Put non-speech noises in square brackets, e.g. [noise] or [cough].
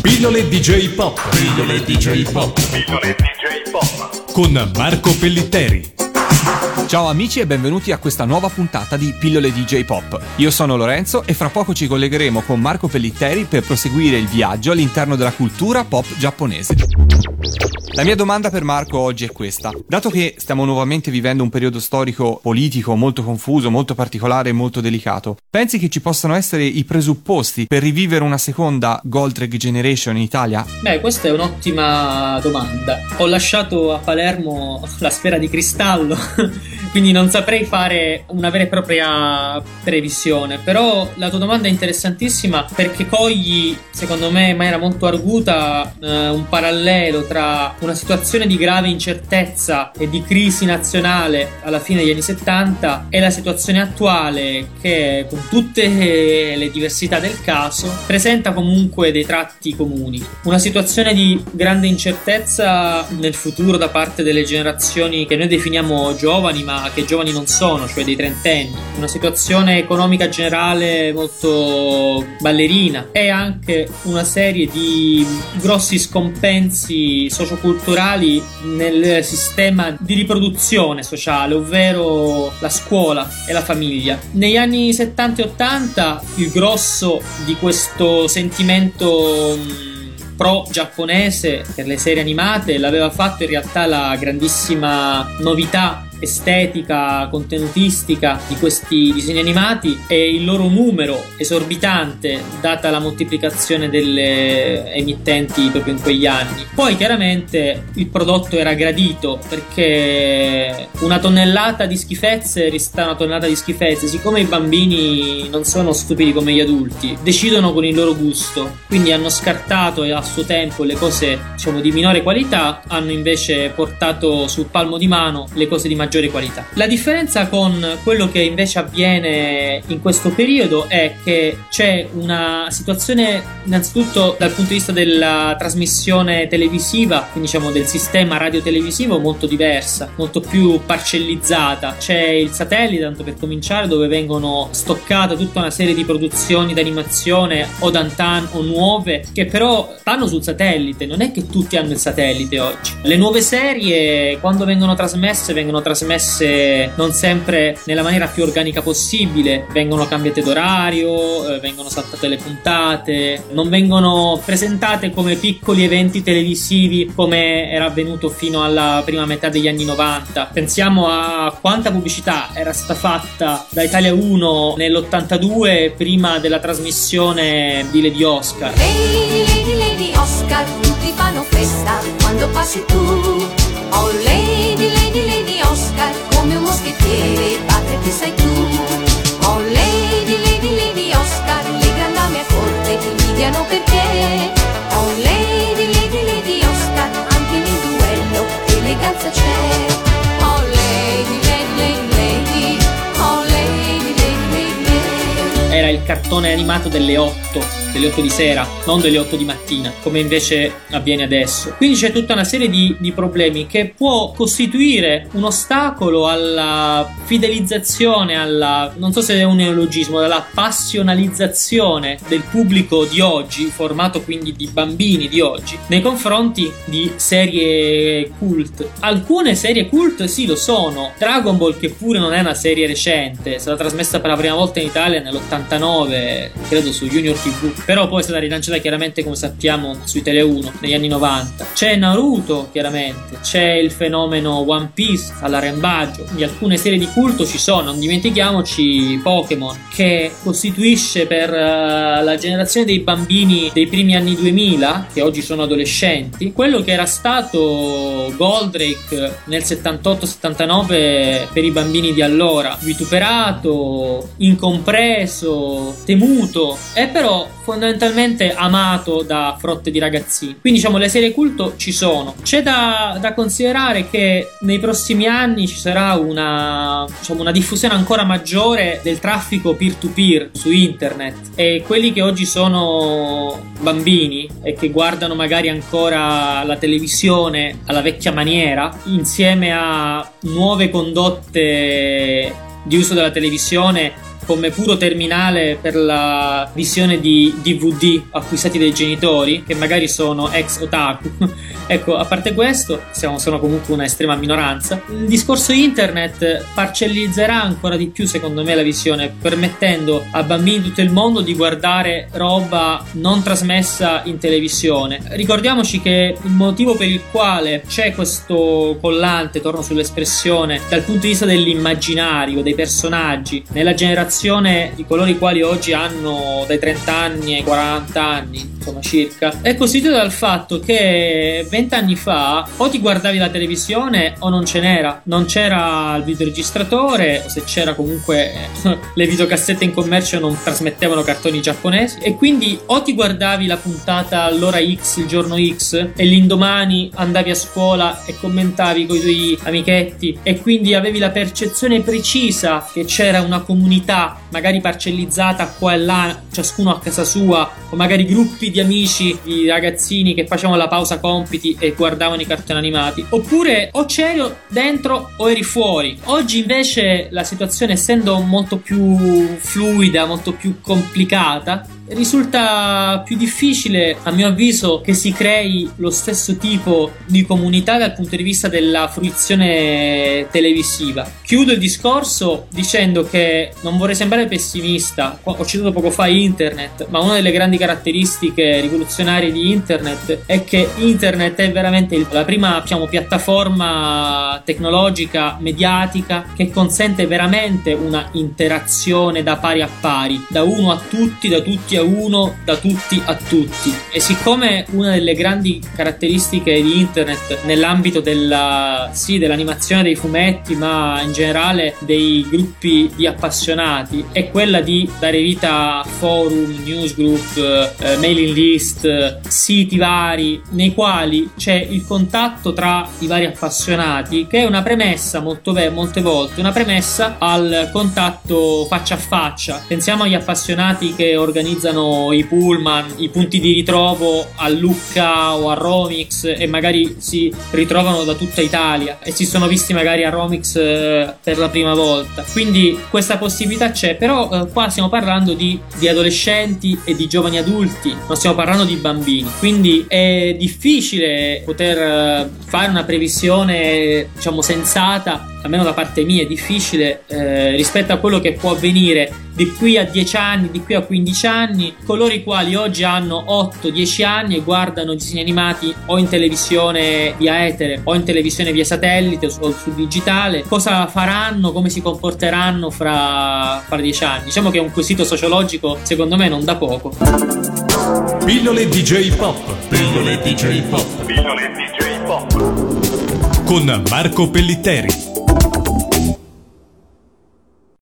Pillole DJ Pop. Pillole DJ Pop. Pillole DJ Pop. Con Marco Pellitteri. Ciao amici e benvenuti a questa nuova puntata di Pillole DJ Pop. Io sono Lorenzo e fra poco ci collegheremo con Marco Pellitteri per proseguire il viaggio all'interno della cultura pop giapponese. La mia domanda per Marco oggi è questa. Dato che stiamo nuovamente vivendo un periodo storico politico molto confuso, molto particolare e molto delicato, pensi che ci possano essere i presupposti per rivivere una seconda Goldrake Generation in Italia? Beh, questa è un'ottima domanda. Ho lasciato a Palermo la sfera di cristallo quindi non saprei fare una vera e propria previsione. Però la tua domanda è interessantissima perché cogli, secondo me, in maniera molto arguta, eh, un parallelo tra una situazione di grave incertezza e di crisi nazionale alla fine degli anni 70 e la situazione attuale che, con tutte le diversità del caso, presenta comunque dei tratti comuni. Una situazione di grande incertezza nel futuro da parte delle generazioni che noi definiamo giovani, ma che giovani non sono, cioè dei trentenni, una situazione economica generale molto ballerina e anche una serie di grossi scompensi socioculturali nel sistema di riproduzione sociale, ovvero la scuola e la famiglia. Negli anni 70 e 80 il grosso di questo sentimento pro giapponese per le serie animate l'aveva fatto in realtà la grandissima novità estetica, contenutistica di questi disegni animati e il loro numero esorbitante data la moltiplicazione delle emittenti proprio in quegli anni. Poi chiaramente il prodotto era gradito perché una tonnellata di schifezze resta una tonnellata di schifezze, siccome i bambini non sono stupidi come gli adulti, decidono con il loro gusto, quindi hanno scartato a suo tempo le cose diciamo di minore qualità, hanno invece portato sul palmo di mano le cose di maggiore maggiore qualità. La differenza con quello che invece avviene in questo periodo è che c'è una situazione innanzitutto dal punto di vista della trasmissione televisiva, quindi diciamo del sistema radiotelevisivo molto diversa, molto più parcellizzata. C'è il satellite, tanto per cominciare, dove vengono stoccate tutta una serie di produzioni d'animazione o d'antan o nuove che però stanno sul satellite, non è che tutti hanno il satellite oggi. Le nuove serie quando vengono trasmesse vengono trasmesse trasmesse non sempre nella maniera più organica possibile, vengono cambiate d'orario, eh, vengono saltate le puntate, non vengono presentate come piccoli eventi televisivi come era avvenuto fino alla prima metà degli anni 90. Pensiamo a quanta pubblicità era stata fatta da Italia 1 nell'82 prima della trasmissione di Lady Oscar. Lady, Lady, Lady Oscar, tutti fanno festa quando passi tu. Oh Oh Lady, Lady, Lady Oscar, le grandame a corte ti invidiano per te. Oh Lady, Lady, Lady Oscar, anche nel duello eleganza c'è. Oh Lady, Lady, Lady, oh Lady, Lady, Lady. Era il cartone animato delle 8 delle 8 di sera, non delle 8 di mattina, come invece avviene adesso. Quindi c'è tutta una serie di, di problemi che può costituire un ostacolo alla fidelizzazione, alla, non so se è un neologismo, alla passionalizzazione del pubblico di oggi, formato quindi di bambini di oggi, nei confronti di serie cult. Alcune serie cult sì lo sono. Dragon Ball, che pure non è una serie recente, è stata trasmessa per la prima volta in Italia nell'89, credo su Junior TV però poi è stata rilanciata chiaramente come sappiamo su Italia 1 negli anni 90 c'è Naruto chiaramente. C'è il fenomeno One Piece all'arrembaggio. Di alcune serie di culto ci sono non dimentichiamoci Pokémon che costituisce per uh, la generazione dei bambini dei primi anni 2000 che oggi sono adolescenti. Quello che era stato Goldrake nel 78-79 per i bambini di allora vituperato incompreso temuto e però fondamentalmente amato da frotte di ragazzini. Quindi diciamo le serie culto ci sono. C'è da, da considerare che nei prossimi anni ci sarà una, diciamo, una diffusione ancora maggiore del traffico peer-to-peer su internet e quelli che oggi sono bambini e che guardano magari ancora la televisione alla vecchia maniera insieme a nuove condotte di uso della televisione come puro terminale per la visione di DVD acquistati dai genitori, che magari sono ex otaku. [laughs] ecco, a parte questo, siamo, sono comunque una estrema minoranza. Il discorso internet parcellizzerà ancora di più, secondo me, la visione, permettendo a bambini di tutto il mondo di guardare roba non trasmessa in televisione. Ricordiamoci che il motivo per il quale c'è questo collante, torno sull'espressione, dal punto di vista dell'immaginario, dei personaggi, nella generazione di coloro i quali oggi hanno dai 30 anni ai 40 anni, insomma circa, è costituito dal fatto che 20 anni fa o ti guardavi la televisione o non ce n'era, non c'era il videoregistratore, o se c'era comunque [laughs] le videocassette in commercio non trasmettevano cartoni giapponesi. E quindi o ti guardavi la puntata all'ora X, il giorno X e l'indomani andavi a scuola e commentavi con i tuoi amichetti e quindi avevi la percezione precisa che c'era una comunità magari parcellizzata qua e là, ciascuno a casa sua o magari gruppi di amici, di ragazzini che facevano la pausa compiti e guardavano i cartoni animati. Oppure o c'eri dentro o eri fuori. Oggi invece la situazione essendo molto più fluida molto più complicata risulta più difficile, a mio avviso, che si crei lo stesso tipo di comunità dal punto di vista della fruizione televisiva. Chiudo il discorso dicendo che non vorrei sembrare pessimista, ho citato poco fa internet, ma una delle grandi caratteristiche rivoluzionarie di internet è che internet è veramente la prima diciamo, piattaforma tecnologica, mediatica, che consente veramente una interazione da pari a pari, da uno a tutti, da tutti a uno da tutti a tutti. E siccome una delle grandi caratteristiche di internet nell'ambito della, sì, dell'animazione dei fumetti, ma in generale dei gruppi di appassionati, è quella di dare vita a forum, newsgroup, eh, mailing list, siti vari nei quali c'è il contatto tra i vari appassionati, che è una premessa molto molte volte, una premessa al contatto faccia a faccia. Pensiamo agli appassionati che organizzano utilizzano i pullman, i punti di ritrovo a Lucca o a Romix e magari si ritrovano da tutta Italia e si sono visti magari a Romix eh, per la prima volta. Quindi questa possibilità c'è, però eh, qua stiamo parlando di, di adolescenti e di giovani adulti, non stiamo parlando di bambini. Quindi è difficile poter eh, fare una previsione, diciamo, sensata almeno da parte mia, è difficile eh, rispetto a quello che può avvenire di qui a 10 anni, di qui a 15 anni, coloro i quali oggi hanno 8-10 anni e guardano disegni animati o in televisione via etere o in televisione via satellite o sul digitale, cosa faranno, come si comporteranno fra, fra 10 anni. Diciamo che è un quesito sociologico secondo me non da poco. Pillole DJ Pop. Pillole DJ Pop. Pillole DJ Pop. Con Marco Pellitteri.